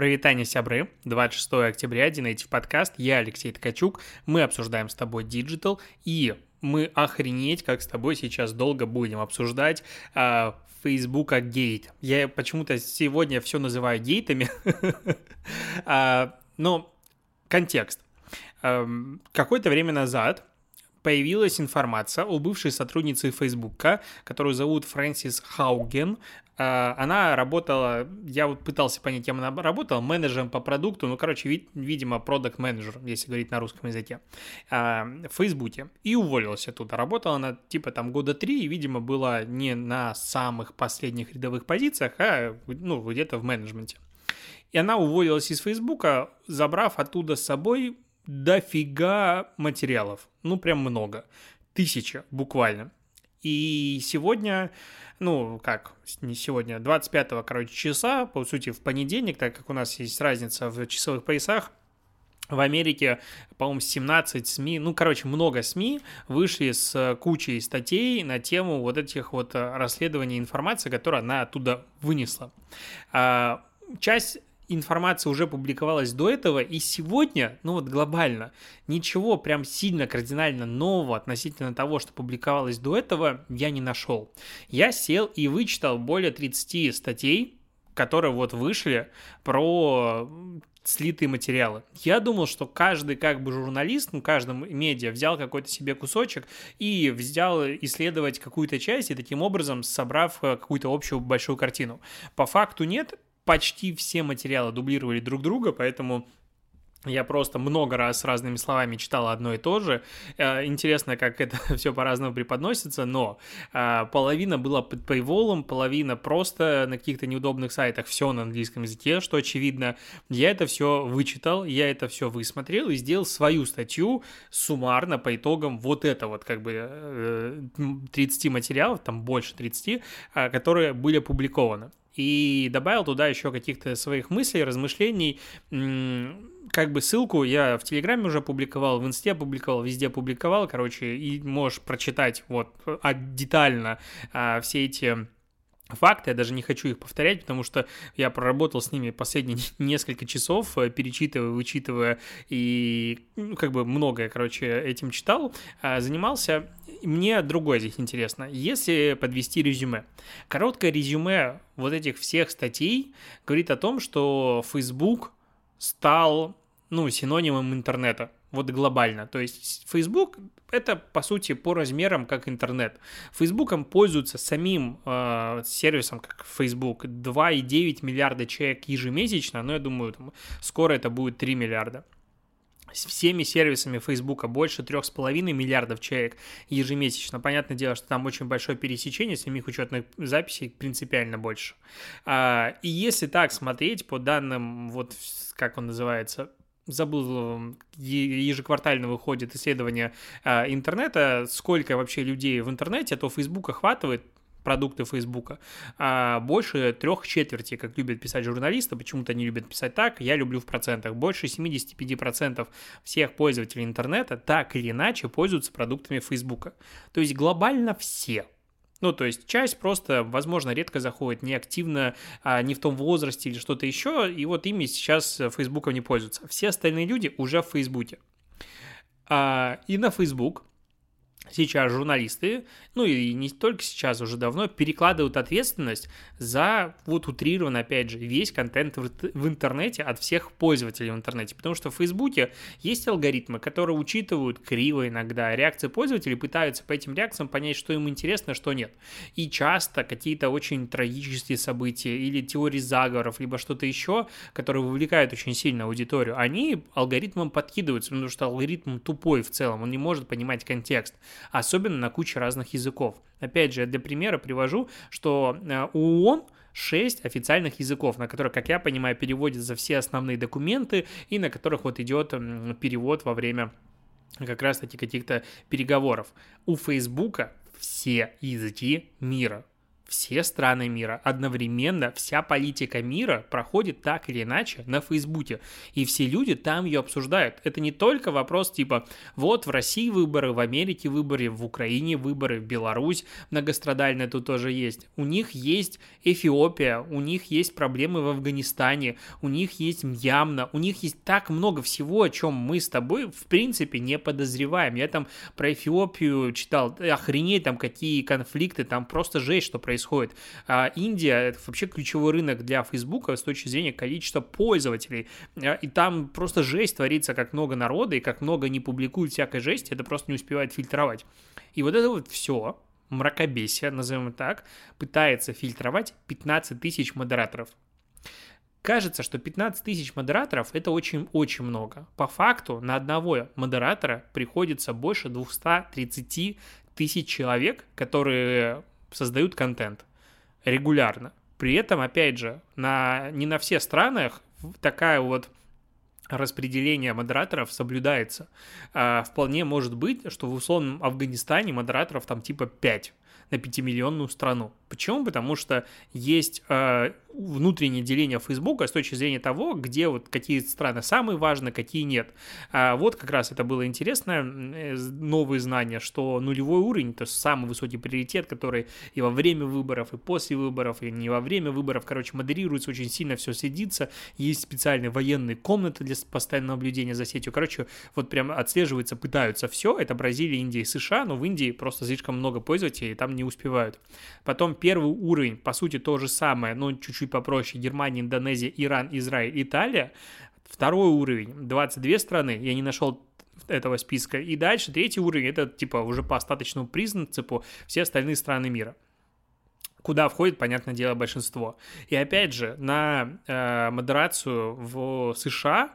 Прывітанне, сябры, 26 октября, DNative подкаст, я Алексей Ткачук, мы обсуждаем с тобой диджитал, и мы охренеть, как с тобой сейчас долго будем обсуждать а, Фейсбука гейт. Я почему-то сегодня все называю гейтами, а, но контекст. Какое-то время назад появилась информация о бывшей сотруднице Фейсбука, которую зовут Фрэнсис Хауген. А, она работала, я вот пытался понять, кем она работала, менеджером по продукту, ну, короче, вид, видимо, продукт менеджер если говорить на русском языке, а, в Фейсбуке. И уволилась оттуда. Работала она типа там года три, и, видимо, была не на самых последних рядовых позициях, а, ну, где-то в менеджменте. И она уволилась из Фейсбука, забрав оттуда с собой дофига материалов. Ну, прям много. Тысяча, буквально. И сегодня, ну, как, не сегодня, 25 короче, часа, по сути, в понедельник, так как у нас есть разница в часовых поясах, в Америке, по-моему, 17 СМИ, ну, короче, много СМИ вышли с кучей статей на тему вот этих вот расследований информации, которую она оттуда вынесла. А, часть информация уже публиковалась до этого, и сегодня, ну вот глобально, ничего прям сильно кардинально нового относительно того, что публиковалось до этого, я не нашел. Я сел и вычитал более 30 статей, которые вот вышли про слитые материалы. Я думал, что каждый как бы журналист, ну, каждым медиа взял какой-то себе кусочек и взял исследовать какую-то часть и таким образом собрав э, какую-то общую большую картину. По факту нет, почти все материалы дублировали друг друга, поэтому я просто много раз с разными словами читал одно и то же. Э, интересно, как это все по-разному преподносится, но э, половина была под пейволом, половина просто на каких-то неудобных сайтах, все на английском языке, что очевидно. Я это все вычитал, я это все высмотрел и сделал свою статью суммарно по итогам вот это вот как бы 30 э, материалов, там больше 30, которые были опубликованы и добавил туда еще каких-то своих мыслей, размышлений. Как бы ссылку я в Телеграме уже публиковал, в Инсте публиковал, везде публиковал, короче, и можешь прочитать вот а, детально а, все эти факты, я даже не хочу их повторять, потому что я проработал с ними последние несколько часов, э, перечитывая, вычитывая и ну, как бы многое, короче, этим читал, а, занимался. Мне другое здесь интересно. Если подвести резюме. Короткое резюме вот этих всех статей говорит о том, что Facebook стал ну, синонимом интернета вот глобально. То есть Facebook это, по сути, по размерам как интернет. Фейсбуком пользуются самим э, сервисом, как Facebook, 2,9 миллиарда человек ежемесячно, но я думаю, там, скоро это будет 3 миллиарда. С всеми сервисами Фейсбука больше 3,5 миллиардов человек ежемесячно. Понятное дело, что там очень большое пересечение самих учетных записей, принципиально больше. А, и если так смотреть по данным, вот как он называется, забыл, ежеквартально выходит исследование э, интернета, сколько вообще людей в интернете, то Facebook охватывает продукты Фейсбука, а больше трех четверти, как любят писать журналисты, почему-то они любят писать так, я люблю в процентах, больше 75% всех пользователей интернета так или иначе пользуются продуктами Фейсбука. То есть глобально все – ну, то есть часть просто, возможно, редко заходит, неактивно, а, не в том возрасте или что-то еще, и вот ими сейчас Фейсбуком не пользуются. Все остальные люди уже в Фейсбуке. А, и на Фейсбук сейчас журналисты, ну и не только сейчас, уже давно, перекладывают ответственность за, вот утрированно, опять же, весь контент в интернете от всех пользователей в интернете. Потому что в Фейсбуке есть алгоритмы, которые учитывают криво иногда реакции пользователей, пытаются по этим реакциям понять, что им интересно, что нет. И часто какие-то очень трагические события или теории заговоров, либо что-то еще, которые вовлекают очень сильно аудиторию, они алгоритмом подкидываются, потому что алгоритм тупой в целом, он не может понимать контекст особенно на куче разных языков. Опять же, для примера привожу, что э, у ООН 6 официальных языков, на которых, как я понимаю, переводятся все основные документы и на которых вот идет перевод во время как раз-таки каких-то переговоров. У Фейсбука все языки мира все страны мира, одновременно вся политика мира проходит так или иначе на Фейсбуке, и все люди там ее обсуждают. Это не только вопрос типа, вот в России выборы, в Америке выборы, в Украине выборы, в Беларусь многострадальная тут тоже есть. У них есть Эфиопия, у них есть проблемы в Афганистане, у них есть Мьямна, у них есть так много всего, о чем мы с тобой в принципе не подозреваем. Я там про Эфиопию читал, охренеть там какие конфликты, там просто жесть, что происходит происходит. А Индия — это вообще ключевой рынок для Фейсбука с точки зрения количества пользователей. А, и там просто жесть творится, как много народа, и как много не публикуют всякой жести, это просто не успевает фильтровать. И вот это вот все, мракобесие, назовем так, пытается фильтровать 15 тысяч модераторов. Кажется, что 15 тысяч модераторов это очень-очень много. По факту на одного модератора приходится больше 230 тысяч человек, которые создают контент регулярно. При этом, опять же, на, не на все странах такая вот распределение модераторов соблюдается. А, вполне может быть, что в условном Афганистане модераторов там типа 5 на 5-миллионную страну. Почему? Потому что есть э, внутреннее деление Фейсбука с точки зрения того, где вот какие страны самые важные, какие нет. А вот как раз это было интересно, э, новые знания, что нулевой уровень, то есть самый высокий приоритет, который и во время выборов, и после выборов, и не во время выборов, короче, модерируется, очень сильно все следится, есть специальные военные комнаты для постоянного наблюдения за сетью, короче, вот прям отслеживается, пытаются все, это Бразилия, Индия и США, но в Индии просто слишком много пользователей, там не успевают. Потом первый уровень, по сути, то же самое, но чуть-чуть попроще. Германия, Индонезия, Иран, Израиль, Италия. Второй уровень, 22 страны, я не нашел этого списка. И дальше третий уровень, это типа уже по остаточному принципу все остальные страны мира куда входит, понятное дело, большинство. И опять же, на э, модерацию в США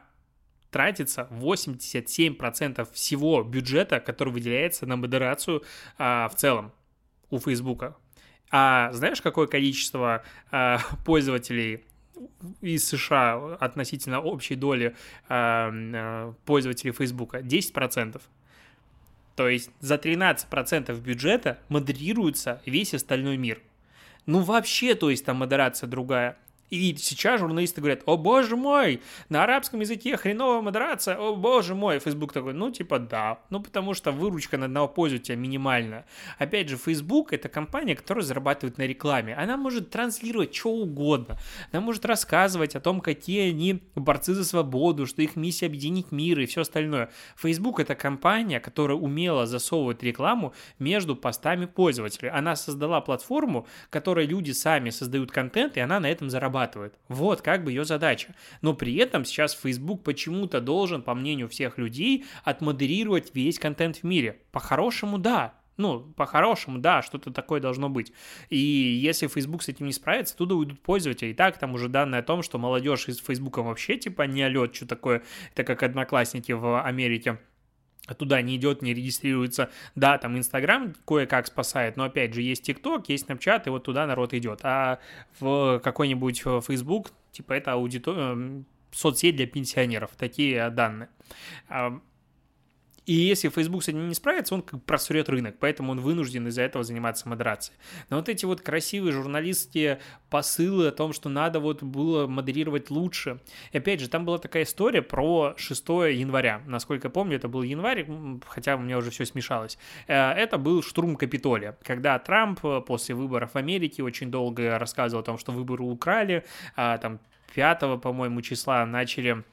тратится 87% всего бюджета, который выделяется на модерацию э, в целом у Фейсбука. А знаешь, какое количество э, пользователей из США относительно общей доли э, э, пользователей Фейсбука? 10%. То есть за 13% бюджета модерируется весь остальной мир. Ну вообще, то есть там модерация другая. И сейчас журналисты говорят, о боже мой, на арабском языке хреновая модерация, о боже мой. Facebook такой, ну типа да, ну потому что выручка на одного пользователя минимальная. Опять же, Facebook это компания, которая зарабатывает на рекламе. Она может транслировать что угодно. Она может рассказывать о том, какие они борцы за свободу, что их миссия объединить мир и все остальное. Facebook это компания, которая умело засовывает рекламу между постами пользователей. Она создала платформу, которой люди сами создают контент, и она на этом зарабатывает зарабатывает. Вот как бы ее задача. Но при этом сейчас Facebook почему-то должен, по мнению всех людей, отмодерировать весь контент в мире. По-хорошему, да. Ну, по-хорошему, да, что-то такое должно быть. И если Facebook с этим не справится, туда уйдут пользователи. И так там уже данные о том, что молодежь из Facebook вообще типа не алет, что такое, это как одноклассники в Америке туда не идет, не регистрируется. Да, там Инстаграм кое-как спасает, но опять же есть ТикТок, есть Snapchat, и вот туда народ идет. А в какой-нибудь Facebook, типа это аудитория, соцсеть для пенсионеров, такие данные. И если Facebook с этим не справится, он как просрет рынок, поэтому он вынужден из-за этого заниматься модерацией. Но вот эти вот красивые журналистские посылы о том, что надо вот было модерировать лучше. И опять же, там была такая история про 6 января. Насколько я помню, это был январь, хотя у меня уже все смешалось. Э, это был штурм Капитолия, когда Трамп после выборов в Америке очень долго рассказывал о том, что выборы украли, а там 5, по-моему, числа начали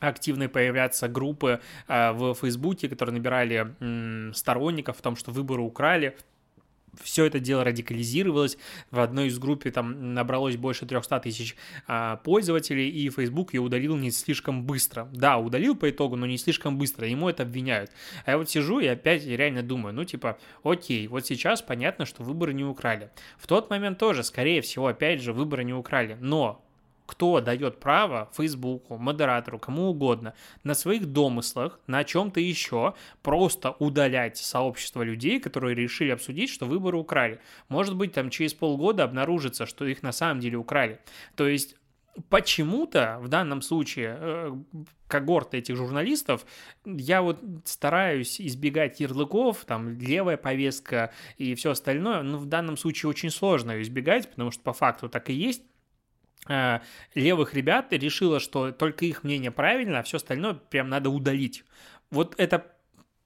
активно появляться группы э, в Фейсбуке, которые набирали сторонников в том, что выборы украли. Все это дело радикализировалось. В одной из групп там набралось больше 300 тысяч а, пользователей, и Facebook ее удалил не слишком быстро. Да, удалил по итогу, но не слишком быстро. Ему это обвиняют. А я вот сижу и опять реально думаю, ну типа, окей, вот сейчас понятно, что выборы не украли. В тот момент тоже, скорее всего, опять же, выборы не украли. Но кто дает право Фейсбуку, модератору, кому угодно на своих домыслах, на чем-то еще просто удалять сообщество людей, которые решили обсудить, что выборы украли. Может быть, там через полгода обнаружится, что их на самом деле украли. То есть почему-то в данном случае э, когорты этих журналистов, я вот стараюсь избегать ярлыков, там, левая повестка и все остальное, но в данном случае очень сложно избегать, потому что по факту так и есть. Э, левых ребят решила, что только их мнение правильно, а все остальное прям надо удалить. Вот это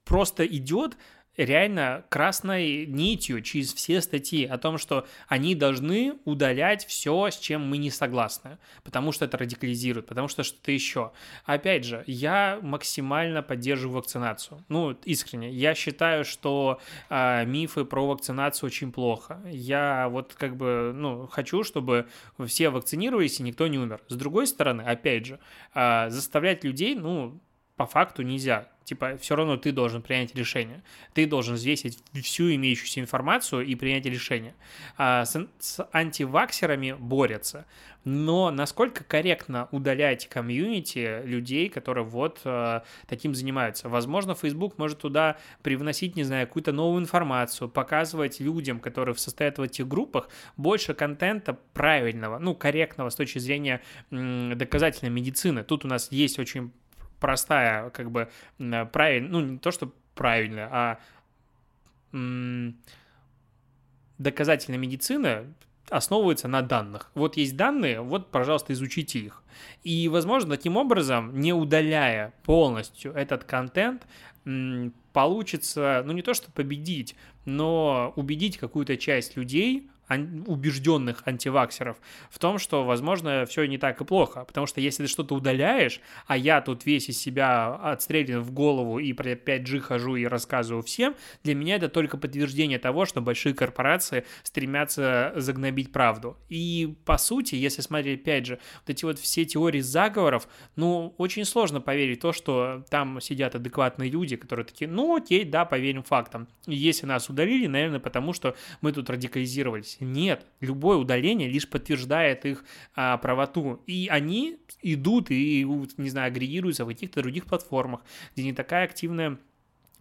просто идет реально красной нитью через все статьи о том, что они должны удалять все, с чем мы не согласны, потому что это радикализирует, потому что что-то еще. Опять же, я максимально поддерживаю вакцинацию. Ну, искренне. Я считаю, что э, мифы про вакцинацию очень плохо. Я вот как бы, ну, хочу, чтобы все вакцинировались и никто не умер. С другой стороны, опять же, э, заставлять людей, ну, по факту нельзя. Типа, все равно ты должен принять решение. Ты должен взвесить всю имеющуюся информацию и принять решение. А с, с антиваксерами борются. Но насколько корректно удалять комьюнити людей, которые вот э, таким занимаются? Возможно, Facebook может туда привносить, не знаю, какую-то новую информацию, показывать людям, которые состоят в этих группах, больше контента правильного, ну, корректного с точки зрения м, доказательной медицины. Тут у нас есть очень простая, как бы, правильно, ну, не то, что правильно, а доказательная медицина основывается на данных. Вот есть данные, вот, пожалуйста, изучите их. И, возможно, таким образом, не удаляя полностью этот контент, получится, ну, не то, что победить, но убедить какую-то часть людей убежденных антиваксеров в том, что, возможно, все не так и плохо. Потому что если ты что-то удаляешь, а я тут весь из себя отстрелен в голову и про 5G хожу и рассказываю всем, для меня это только подтверждение того, что большие корпорации стремятся загнобить правду. И, по сути, если смотреть, опять же, вот эти вот все теории заговоров, ну, очень сложно поверить в то, что там сидят адекватные люди, которые такие, ну, окей, да, поверим фактам. Если нас удалили, наверное, потому что мы тут радикализировались. Нет, любое удаление лишь подтверждает их а, правоту. И они идут и, не знаю, агрегируются в каких-то других платформах, где не такая активная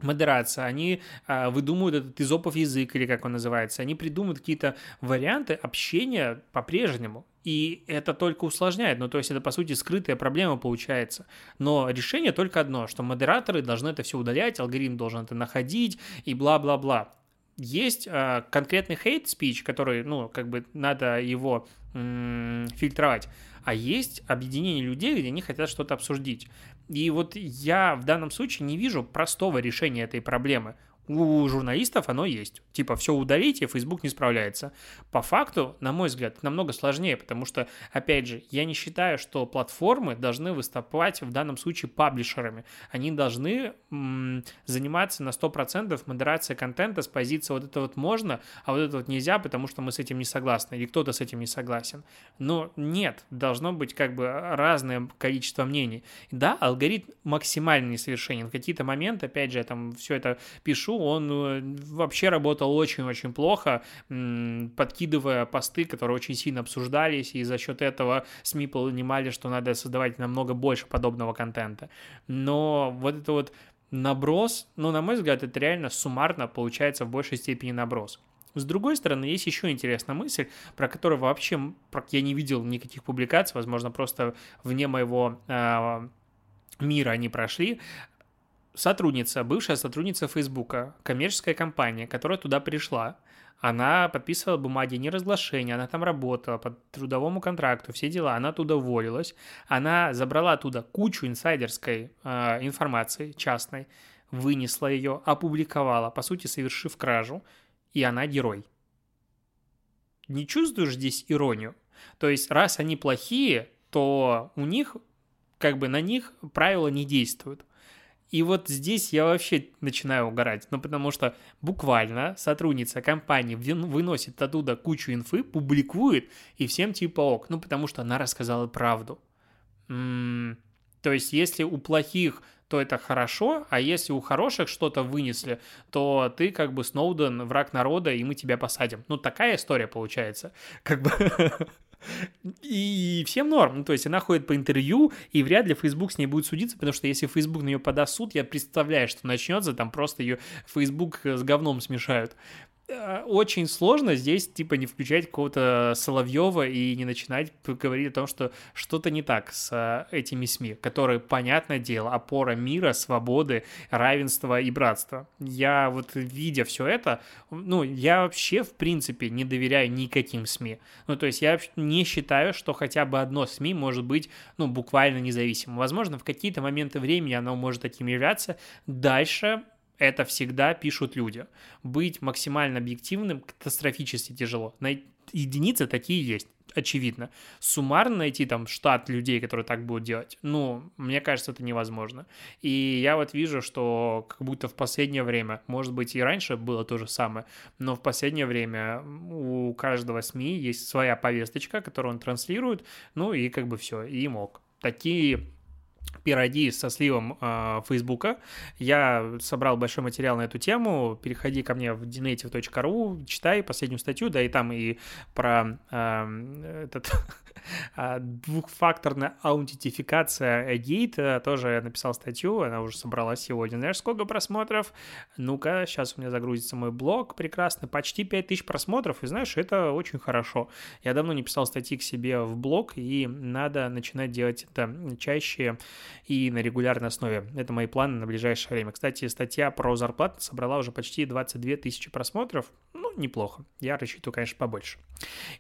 модерация, они а, выдумывают этот изопов язык, или как он называется, они придумывают какие-то варианты общения по-прежнему. И это только усложняет, ну то есть это по сути скрытая проблема получается. Но решение только одно, что модераторы должны это все удалять, алгоритм должен это находить и бла-бла-бла есть э, конкретный hate speech, который, ну, как бы надо его м- фильтровать, а есть объединение людей, где они хотят что-то обсудить. И вот я в данном случае не вижу простого решения этой проблемы у журналистов оно есть. Типа, все удалите, Facebook не справляется. По факту, на мой взгляд, намного сложнее, потому что, опять же, я не считаю, что платформы должны выступать в данном случае паблишерами. Они должны м- заниматься на 100% модерацией контента с позиции вот это вот можно, а вот это вот нельзя, потому что мы с этим не согласны, или кто-то с этим не согласен. Но нет, должно быть как бы разное количество мнений. Да, алгоритм максимально несовершенен. В какие-то моменты, опять же, я там все это пишу, он э, вообще работал очень-очень плохо, подкидывая посты, которые очень сильно обсуждались, и за счет этого СМИ понимали, что надо создавать намного больше подобного контента. Но вот это вот наброс, ну, на мой взгляд, это реально суммарно получается в большей степени наброс. С другой стороны, есть еще интересная мысль, про которую вообще я не видел никаких публикаций, возможно, просто вне моего э, мира они прошли сотрудница, бывшая сотрудница Фейсбука, коммерческая компания, которая туда пришла, она подписывала бумаги неразглашения, она там работала по трудовому контракту, все дела, она туда уволилась, она забрала оттуда кучу инсайдерской э, информации частной, вынесла ее, опубликовала, по сути, совершив кражу, и она герой. Не чувствуешь здесь иронию? То есть, раз они плохие, то у них, как бы на них правила не действуют. И вот здесь я вообще начинаю угорать, ну потому что буквально сотрудница компании выносит оттуда кучу инфы, публикует, и всем типа ок, ну потому что она рассказала правду. М-м- то есть если у плохих то это хорошо, а если у хороших что-то вынесли, то ты как бы Сноуден, враг народа, и мы тебя посадим. Ну, такая история получается. Как бы И всем норм. Ну, то есть она ходит по интервью, и вряд ли Facebook с ней будет судиться, потому что если Facebook на нее подаст суд, я представляю, что начнется, там просто ее Facebook с говном смешают. Э, очень сложно здесь, типа, не включать какого-то Соловьева и не начинать говорить о том, что что-то не так с этими СМИ, которые, понятное дело, опора мира, свободы, равенства и братства. Я вот, видя все это, ну, я вообще, в принципе, не доверяю никаким СМИ. Ну, то есть я не считаю, что хотя бы одно СМИ может быть, ну, буквально независимым. Возможно, в какие-то моменты времени оно может таким являться. Дальше это всегда пишут люди. Быть максимально объективным катастрофически тяжело. Единицы такие есть, очевидно. Суммарно найти там штат людей, которые так будут делать, ну, мне кажется, это невозможно. И я вот вижу, что как будто в последнее время, может быть, и раньше было то же самое, но в последнее время у каждого СМИ есть своя повесточка, которую он транслирует, ну и как бы все, и мог. Такие пироги со сливом э, Фейсбука. Я собрал большой материал на эту тему. Переходи ко мне в dnative.ru, читай последнюю статью, да и там и про э, этот а, двухфакторная аутентификация гейт. Э, тоже написал статью, она уже собралась сегодня. Знаешь, сколько просмотров? Ну-ка, сейчас у меня загрузится мой блог прекрасно. Почти 5000 просмотров, и знаешь, это очень хорошо. Я давно не писал статьи к себе в блог, и надо начинать делать это чаще и на регулярной основе. Это мои планы на ближайшее время. Кстати, статья про зарплату собрала уже почти 22 тысячи просмотров. Ну, неплохо. Я рассчитываю, конечно, побольше.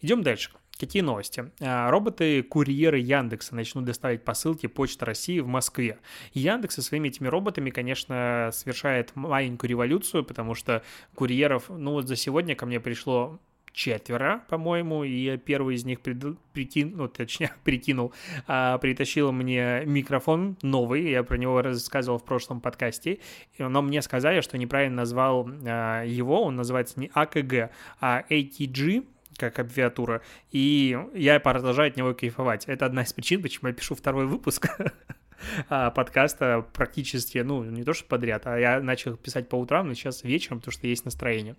Идем дальше. Какие новости? А, роботы-курьеры Яндекса начнут доставить посылки Почта России в Москве. Яндекс со своими этими роботами, конечно, совершает маленькую революцию, потому что курьеров, ну вот за сегодня ко мне пришло четверо, по-моему, и первый из них прид... прикинул, ну, точнее, прикинул, а, притащил мне микрофон новый, я про него рассказывал в прошлом подкасте, но мне сказали, что неправильно назвал а, его, он называется не АКГ, а ATG, как аббревиатура, и я продолжаю от него кайфовать. Это одна из причин, почему я пишу второй выпуск а, подкаста практически, ну, не то что подряд, а я начал писать по утрам, но сейчас вечером, потому что есть настроение.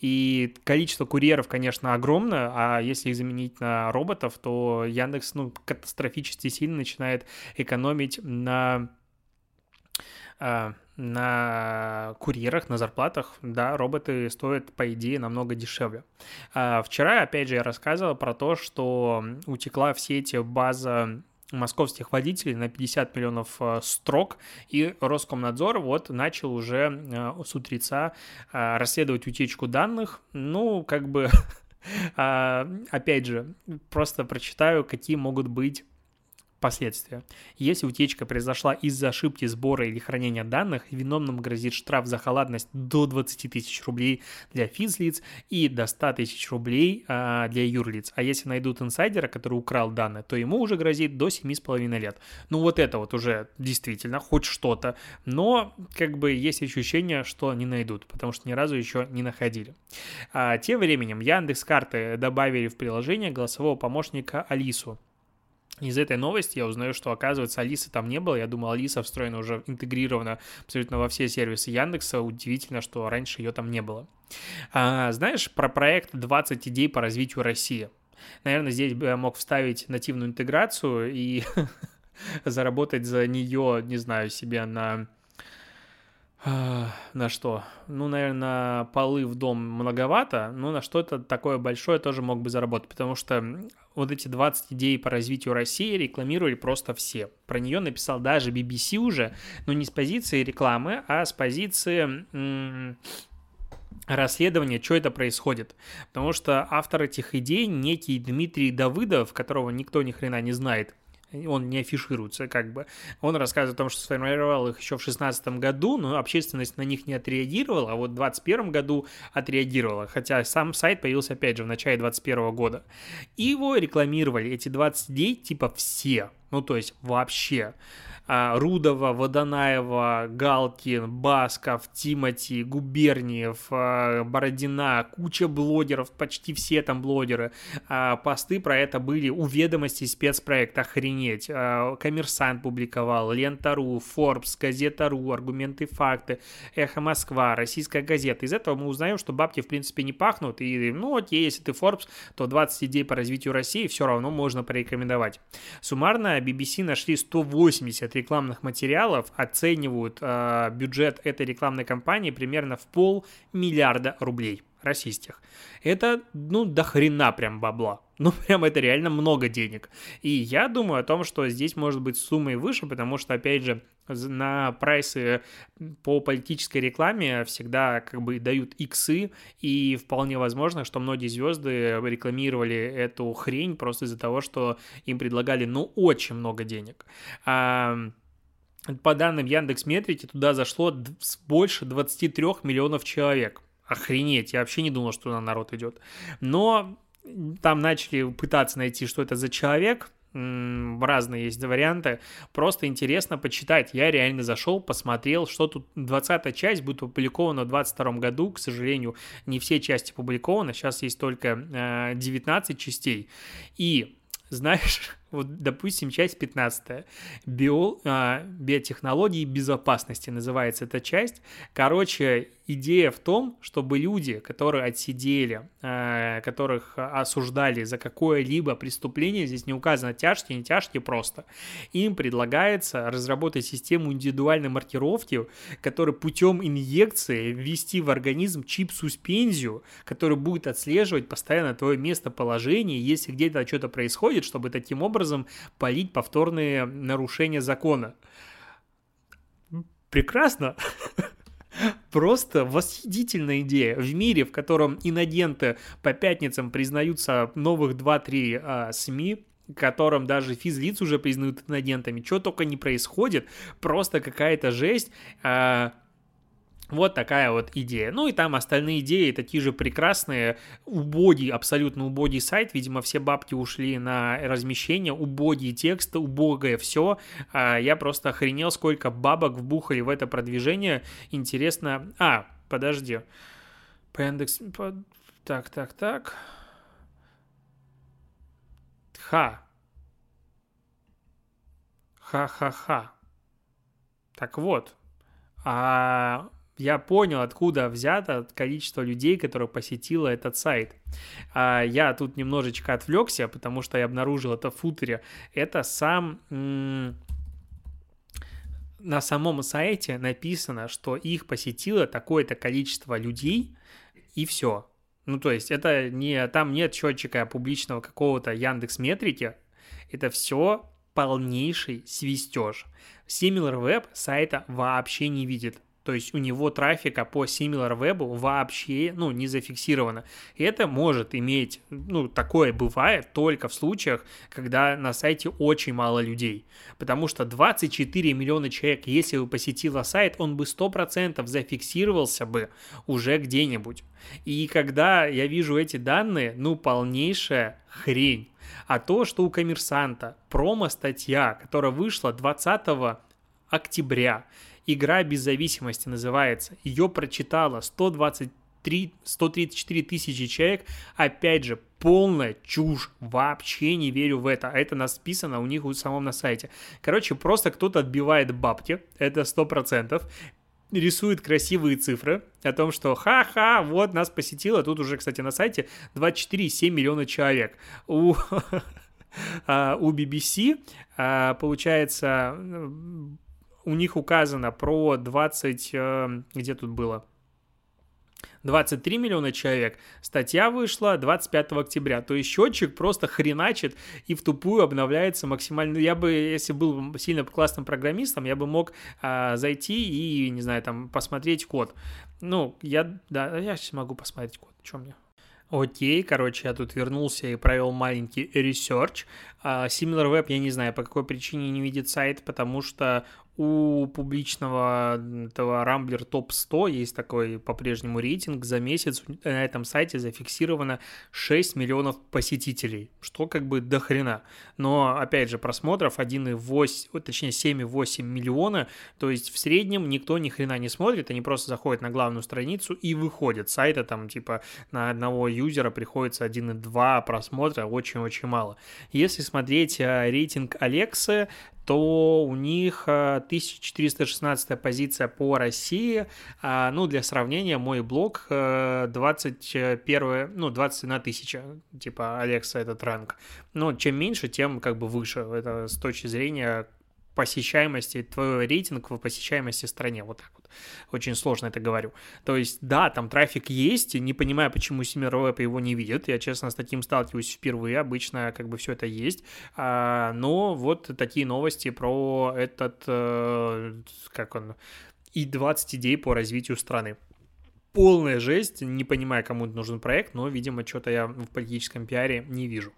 И количество курьеров, конечно, огромное, а если их заменить на роботов, то Яндекс, ну, катастрофически сильно начинает экономить на а, на курьерах, на зарплатах, да, роботы стоят, по идее, намного дешевле. А вчера, опять же, я рассказывал про то, что утекла в сети база московских водителей на 50 миллионов э, строк, и Роскомнадзор вот начал уже э, с утреца э, расследовать утечку данных, ну, как бы, а, опять же, просто прочитаю, какие могут быть Последствия. Если утечка произошла из-за ошибки сбора или хранения данных, виновным грозит штраф за халатность до 20 тысяч рублей для физлиц и до 100 тысяч рублей а, для юрлиц. А если найдут инсайдера, который украл данные, то ему уже грозит до 7,5 лет. Ну вот это вот уже действительно хоть что-то. Но как бы есть ощущение, что не найдут, потому что ни разу еще не находили. А, тем временем Яндекс карты добавили в приложение голосового помощника Алису. Из этой новости я узнаю, что, оказывается, Алисы там не было. Я думал, Алиса встроена уже интегрирована абсолютно во все сервисы Яндекса. Удивительно, что раньше ее там не было. А, знаешь, про проект 20 идей по развитию России. Наверное, здесь бы я мог вставить нативную интеграцию и заработать за нее, не знаю, себе на на что? Ну, наверное, полы в дом многовато, но на что-то такое большое тоже мог бы заработать, потому что вот эти 20 идей по развитию России рекламировали просто все. Про нее написал даже BBC уже, но не с позиции рекламы, а с позиции расследования, что это происходит. Потому что автор этих идей некий Дмитрий Давыдов, которого никто ни хрена не знает, он не афишируется как бы. Он рассказывает о том, что сформировал их еще в 2016 году, но общественность на них не отреагировала, а вот в 2021 году отреагировала, хотя сам сайт появился опять же в начале 2021 года. И его рекламировали, эти 20 дней, типа все, ну то есть вообще. А, Рудова, Водонаева, Галкин, Басков, Тимати, Губерниев, а, Бородина, куча блогеров, почти все там блогеры. А, посты про это были у ведомостей спецпроект, охренеть. Коммерсант публиковал, Лента.ру, Forbes, Газета.ру, Аргументы, факты, Эхо Москва, Российская газета. Из этого мы узнаем, что бабки в принципе не пахнут, и ну окей, если ты Forbes, то 20 идей по развитию России все равно можно порекомендовать. Суммарно BBC нашли 180 рекламных материалов оценивают э, бюджет этой рекламной кампании примерно в полмиллиарда рублей. Российских. Это, ну, до хрена прям бабла. Ну, прям это реально много денег. И я думаю о том, что здесь может быть сумма и выше, потому что, опять же, на прайсы по политической рекламе всегда как бы дают иксы, и вполне возможно, что многие звезды рекламировали эту хрень просто из-за того, что им предлагали, ну, очень много денег. А, по данным Яндекс Метрики, туда зашло больше 23 миллионов человек. Охренеть, я вообще не думал, что туда народ идет. Но там начали пытаться найти, что это за человек, разные есть варианты. Просто интересно почитать. Я реально зашел, посмотрел, что тут 20 часть будет опубликована в 22 году. К сожалению, не все части опубликованы. Сейчас есть только 19 э, частей. И знаешь, вот, допустим, часть 15. Био, а, биотехнологии безопасности называется эта часть. Короче, идея в том, чтобы люди, которые отсидели, а, которых осуждали за какое-либо преступление, здесь не указано тяжкие, не тяжкие просто, им предлагается разработать систему индивидуальной маркировки, которая путем инъекции ввести в организм чип-суспензию, который будет отслеживать постоянно твое местоположение, если где-то что-то происходит, чтобы таким образом образом полить повторные нарушения закона. Прекрасно. Просто восхитительная идея. В мире, в котором иногенты по пятницам признаются новых 2-3 а, СМИ, которым даже физлиц уже признают иногентами, что только не происходит, просто какая-то жесть. А, вот такая вот идея. Ну и там остальные идеи такие же прекрасные. Убогий, абсолютно убогий сайт. Видимо, все бабки ушли на размещение. Убогие тексты, убогое все. А, я просто охренел, сколько бабок вбухали в это продвижение. Интересно... А, подожди. По индекс... Так, так, так. Ха. Ха-ха-ха. Так вот. А я понял, откуда взято количество людей, которые посетило этот сайт. А, я тут немножечко отвлекся, потому что я обнаружил это в футере. Это сам... На самом сайте написано, что их посетило такое-то количество людей, и все. Ну, то есть это не... Там нет счетчика публичного какого-то Яндекс Метрики. Это все полнейший свистеж. SimilarWeb сайта вообще не видит. То есть у него трафика по SimilarWeb вообще, ну, не зафиксировано. И это может иметь, ну, такое бывает только в случаях, когда на сайте очень мало людей. Потому что 24 миллиона человек, если бы посетило сайт, он бы 100% зафиксировался бы уже где-нибудь. И когда я вижу эти данные, ну, полнейшая хрень. А то, что у коммерсанта промо-статья, которая вышла 20 октября, Игра без зависимости называется. Ее прочитало 123 134 тысячи человек. Опять же, полная чушь. Вообще не верю в это. А это написано у них у самом на сайте. Короче, просто кто-то отбивает бабки. Это 100% рисует красивые цифры о том, что ха-ха, вот нас посетило, тут уже, кстати, на сайте 24,7 миллиона человек. У, а, у BBC, а, получается, у них указано про 20, э, где тут было? 23 миллиона человек, статья вышла 25 октября, то есть счетчик просто хреначит и в тупую обновляется максимально. Я бы, если был сильно классным программистом, я бы мог а, зайти и, не знаю, там, посмотреть код. Ну, я, да, я сейчас могу посмотреть код, что мне. Окей, короче, я тут вернулся и провел маленький research. Uh, SimilarWeb, я не знаю, по какой причине не видит сайт, потому что у публичного этого Рамблер топ 100 есть такой по-прежнему рейтинг. За месяц на этом сайте зафиксировано 6 миллионов посетителей, что как бы до хрена. Но, опять же, просмотров 1,8, точнее 7,8 миллиона, то есть в среднем никто ни хрена не смотрит, они просто заходят на главную страницу и выходят. Сайта там типа на одного юзера приходится 1,2 просмотра, очень-очень мало. Если смотреть э, рейтинг Алексы, то у них 1416 э, позиция по России. А, ну, для сравнения, мой блог 21, э, ну, 20 на 1000, типа Алекса этот ранг. Но чем меньше, тем как бы выше. Это с точки зрения посещаемости, твой рейтинг в посещаемости стране, вот так вот. Очень сложно это говорю. То есть, да, там трафик есть, не понимаю, почему Симировэп его не видит, я, честно, с таким сталкиваюсь впервые, обычно как бы все это есть, а, но вот такие новости про этот, э, как он, и 20 идей по развитию страны полная жесть, не понимаю, кому нужен проект, но, видимо, что-то я в политическом пиаре не вижу.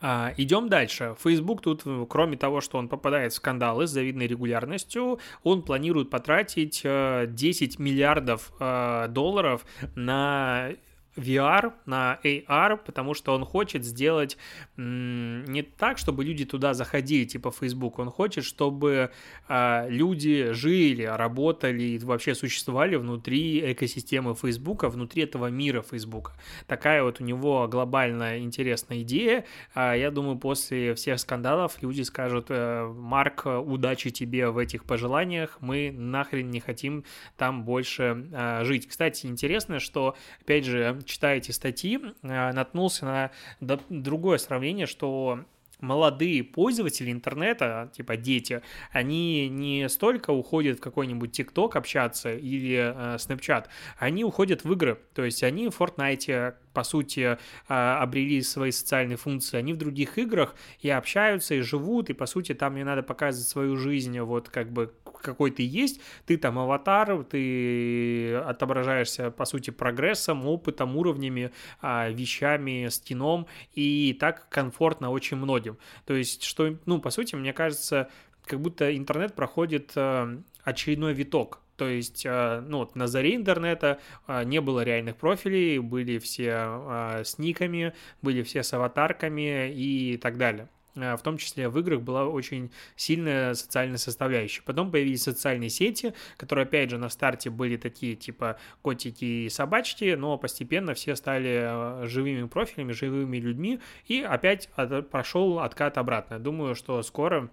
А, идем дальше. Facebook тут, кроме того, что он попадает в скандалы с завидной регулярностью, он планирует потратить 10 э, миллиардов э, долларов на VR, на AR, потому что он хочет сделать не так, чтобы люди туда заходили, типа Facebook, он хочет, чтобы э, люди жили, работали и вообще существовали внутри экосистемы Facebook, внутри этого мира Facebook. Такая вот у него глобальная интересная идея. Э, я думаю, после всех скандалов люди скажут, э, Марк, удачи тебе в этих пожеланиях, мы нахрен не хотим там больше э, жить. Кстати, интересно, что, опять же, читая эти статьи, э, наткнулся на другое сравнение, что молодые пользователи интернета, типа дети, они не столько уходят в какой-нибудь ТикТок общаться или э, Snapchat, они уходят в игры. То есть они в Fortnite, по сути, а, обрели свои социальные функции, они в других играх и общаются, и живут, и, по сути, там не надо показывать свою жизнь, вот как бы какой ты есть, ты там аватар, ты отображаешься, по сути, прогрессом, опытом, уровнями, а, вещами, стеном, и так комфортно очень многим. То есть, что, ну, по сути, мне кажется, как будто интернет проходит а, очередной виток, то есть, а, ну, вот на заре интернета а, не было реальных профилей, были все а, с никами, были все с аватарками и так далее в том числе в играх была очень сильная социальная составляющая. Потом появились социальные сети, которые, опять же, на старте были такие, типа, котики и собачки, но постепенно все стали живыми профилями, живыми людьми, и опять прошел откат обратно. Думаю, что скоро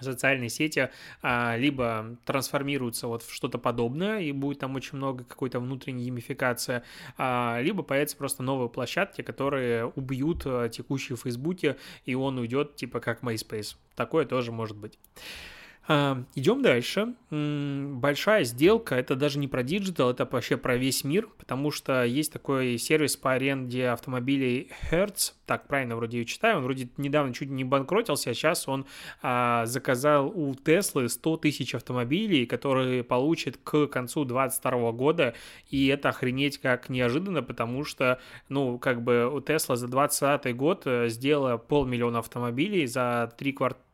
социальные сети а, либо трансформируются вот в что-то подобное, и будет там очень много какой-то внутренней геймификации, а, либо появятся просто новые площадки, которые убьют а, текущие в Фейсбуке, и он уйдет типа как MySpace. Такое тоже может быть. А, идем дальше. Большая сделка, это даже не про диджитал, это вообще про весь мир, потому что есть такой сервис по аренде автомобилей Hertz, так правильно вроде ее читаю, он вроде недавно чуть не банкротился, а сейчас он а, заказал у Теслы 100 тысяч автомобилей, которые получит к концу 2022 года, и это охренеть как неожиданно, потому что, ну, как бы у Тесла за 2020 год э, сделала полмиллиона автомобилей за три квартала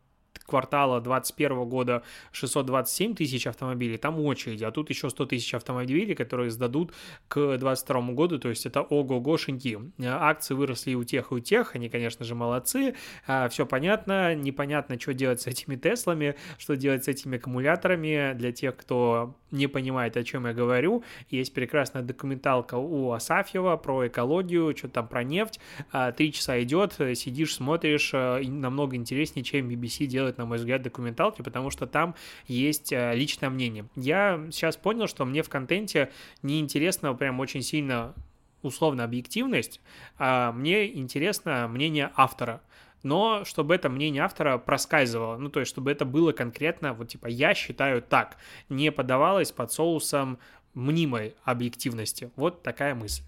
квартала 2021 года 627 тысяч автомобилей, там очереди, а тут еще 100 тысяч автомобилей, которые сдадут к 2022 году, то есть это ого-гошеньки. Акции выросли и у тех, и у тех, они, конечно же, молодцы, а, все понятно, непонятно, что делать с этими Теслами, что делать с этими аккумуляторами, для тех, кто не понимает, о чем я говорю, есть прекрасная документалка у Асафьева про экологию, что там про нефть, а, три часа идет, сидишь, смотришь, намного интереснее, чем BBC делает делать, на мой взгляд, документалки, потому что там есть э, личное мнение. Я сейчас понял, что мне в контенте неинтересно прям очень сильно условно объективность, а мне интересно мнение автора но чтобы это мнение автора проскальзывало, ну, то есть, чтобы это было конкретно, вот, типа, я считаю так, не подавалось под соусом мнимой объективности. Вот такая мысль.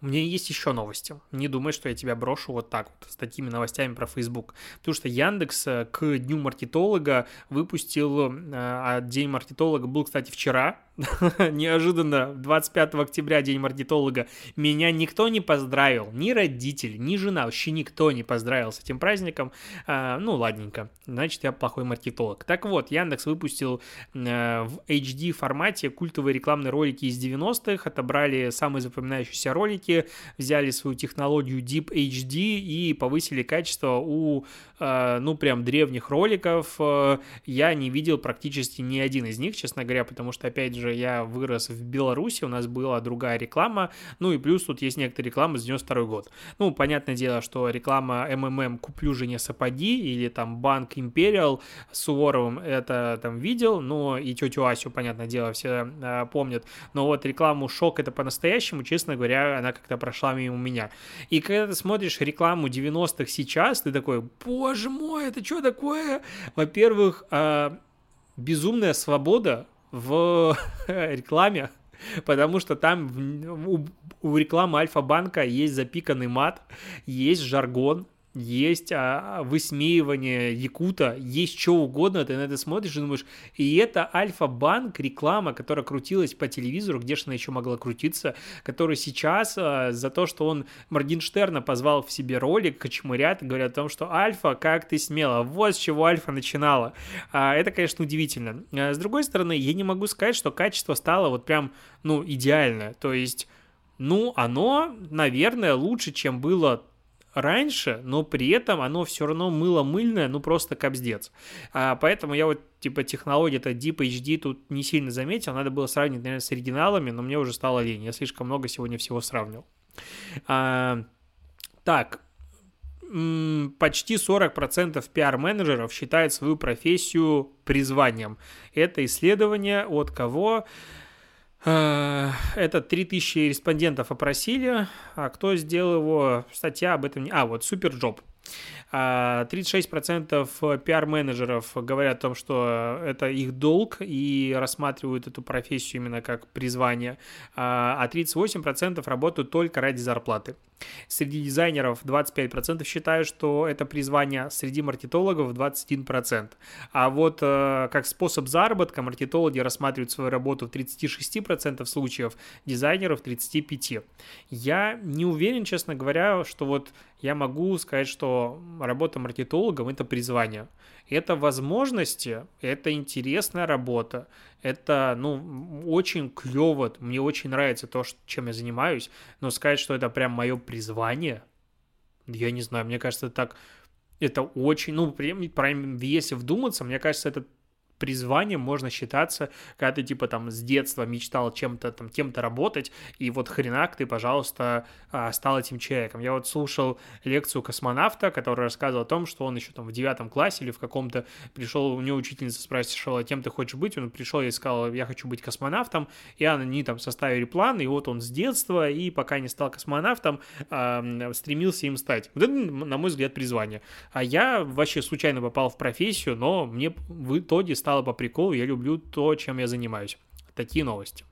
У меня есть еще новости. Не думай, что я тебя брошу вот так вот с такими новостями про Facebook. Потому что Яндекс э, к Дню маркетолога выпустил... Э, а День маркетолога был, кстати, вчера, неожиданно 25 октября, день маркетолога, меня никто не поздравил, ни родители, ни жена, вообще никто не поздравил с этим праздником. А, ну, ладненько, значит, я плохой маркетолог. Так вот, Яндекс выпустил а, в HD формате культовые рекламные ролики из 90-х, отобрали самые запоминающиеся ролики, взяли свою технологию Deep HD и повысили качество у, ну, прям древних роликов. Я не видел практически ни один из них, честно говоря, потому что, опять же, я вырос в Беларуси, у нас была другая реклама, ну и плюс тут есть некоторые рекламы с 92 год. Ну, понятное дело, что реклама МММ «Куплю жене сапоги» или там «Банк Империал» с Суворовым это там видел, но и тетю Асю, понятное дело, все э, помнят. Но вот рекламу «Шок» это по-настоящему, честно говоря, она как-то прошла мимо меня. И когда ты смотришь рекламу 90-х сейчас, ты такой, боже, боже мой, это что такое? Во-первых, а, безумная свобода в рекламе, потому что там у, у рекламы Альфа-банка есть запиканный мат, есть жаргон, есть а, высмеивание якута, есть что угодно, ты на это смотришь и думаешь, и это Альфа-банк, реклама, которая крутилась по телевизору, где же она еще могла крутиться, который сейчас а, за то, что он Моргенштерна позвал в себе ролик, кочмырят, говорят о том, что Альфа, как ты смела, вот с чего Альфа начинала. А, это, конечно, удивительно. А, с другой стороны, я не могу сказать, что качество стало вот прям, ну, идеальное, то есть ну, оно, наверное, лучше, чем было раньше, но при этом оно все равно мыло мыльное, ну просто капздец. А, поэтому я вот типа технология это Deep HD тут не сильно заметил, надо было сравнить, наверное, с оригиналами, но мне уже стало лень, я слишком много сегодня всего сравнивал. А, так, почти 40% пиар-менеджеров считают свою профессию призванием. Это исследование от кого? Э, это 3000 респондентов опросили. А кто сделал его? Статья об этом не... А, вот Superjob. 36% а, пиар-менеджеров говорят о том, что это их долг и рассматривают эту профессию именно как призвание, а 38% а работают только ради зарплаты. Среди дизайнеров 25% считают, что это призвание, среди маркетологов 21%. А вот э, как способ заработка маркетологи рассматривают свою работу в 36% случаев, дизайнеров в 35%. Я не уверен, честно говоря, что вот я могу сказать, что работа маркетологом – это призвание. Это возможности, это интересная работа, это, ну, очень клево, мне очень нравится то, чем я занимаюсь, но сказать, что это прям мое призвание, я не знаю, мне кажется, так, это очень, ну, прям, если вдуматься, мне кажется, это призванием можно считаться, когда ты, типа, там, с детства мечтал чем-то, там, кем-то работать, и вот хренак ты, пожалуйста, а, стал этим человеком. Я вот слушал лекцию космонавта, который рассказывал о том, что он еще там в девятом классе или в каком-то пришел, у него учительница спрашивала, кем ты хочешь быть, он пришел и сказал, я хочу быть космонавтом, и они там составили план, и вот он с детства, и пока не стал космонавтом, стремился им стать. Вот это, на мой взгляд, призвание. А я вообще случайно попал в профессию, но мне в итоге стал стало по приколу, я люблю то, чем я занимаюсь. Такие новости.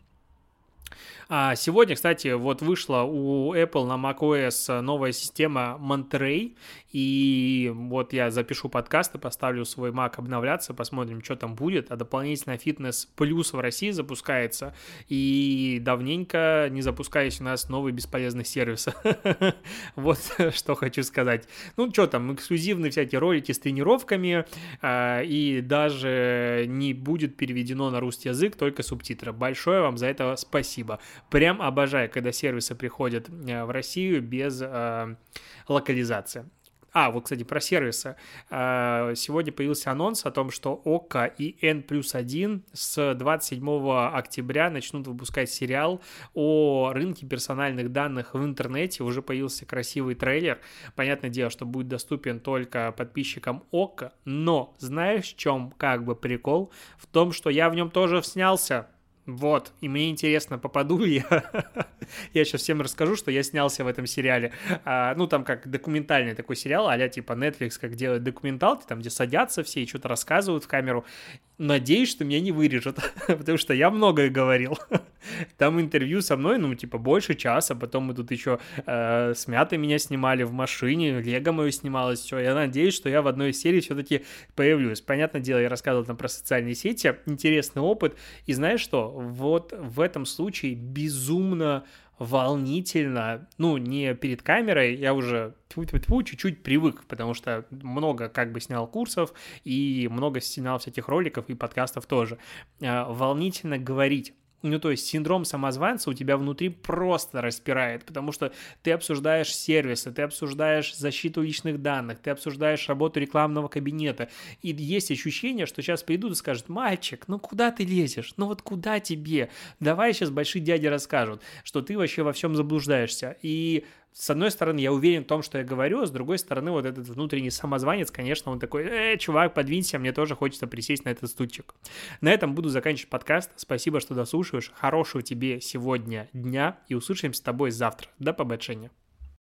А сегодня, кстати, вот вышла у Apple на macOS новая система Monterey, и вот я запишу подкаст и поставлю свой Mac обновляться, посмотрим, что там будет, а дополнительно фитнес плюс в России запускается, и давненько не запускались у нас новый бесполезный сервис. Вот что хочу сказать. Ну, что там, эксклюзивные всякие ролики с тренировками, а, и даже не будет переведено на русский язык, только субтитры. Большое вам за это спасибо. Прям обожаю, когда сервисы приходят э, в Россию без э, локализации. А, вот, кстати, про сервисы. Э, сегодня появился анонс о том, что ОККО и N плюс 1 с 27 октября начнут выпускать сериал о рынке персональных данных в интернете. Уже появился красивый трейлер. Понятное дело, что будет доступен только подписчикам ОККО. Но знаешь, в чем как бы прикол? В том, что я в нем тоже снялся. Вот, и мне интересно, попаду ли я. я сейчас всем расскажу, что я снялся в этом сериале. А, ну, там как документальный такой сериал, а типа Netflix, как делают документалки, там, где садятся все и что-то рассказывают в камеру. Надеюсь, что меня не вырежут, потому что я многое говорил. там интервью со мной, ну, типа, больше часа, потом мы тут еще э, с Мятой меня снимали в машине, Лего мою снималось, все. Я надеюсь, что я в одной из серий все-таки появлюсь. Понятное дело, я рассказывал там про социальные сети, интересный опыт. И знаешь что? Вот в этом случае безумно волнительно, ну, не перед камерой, я уже чуть-чуть привык, потому что много как бы снял курсов и много снял всяких роликов и подкастов тоже. А, волнительно говорить ну, то есть синдром самозванца у тебя внутри просто распирает, потому что ты обсуждаешь сервисы, ты обсуждаешь защиту личных данных, ты обсуждаешь работу рекламного кабинета, и есть ощущение, что сейчас придут и скажут, мальчик, ну куда ты лезешь? Ну вот куда тебе? Давай сейчас большие дяди расскажут, что ты вообще во всем заблуждаешься. И с одной стороны, я уверен в том, что я говорю, а с другой стороны, вот этот внутренний самозванец, конечно, он такой, э, чувак, подвинься, мне тоже хочется присесть на этот стульчик. На этом буду заканчивать подкаст. Спасибо, что дослушиваешь. Хорошего тебе сегодня дня и услышимся с тобой завтра. До побочения.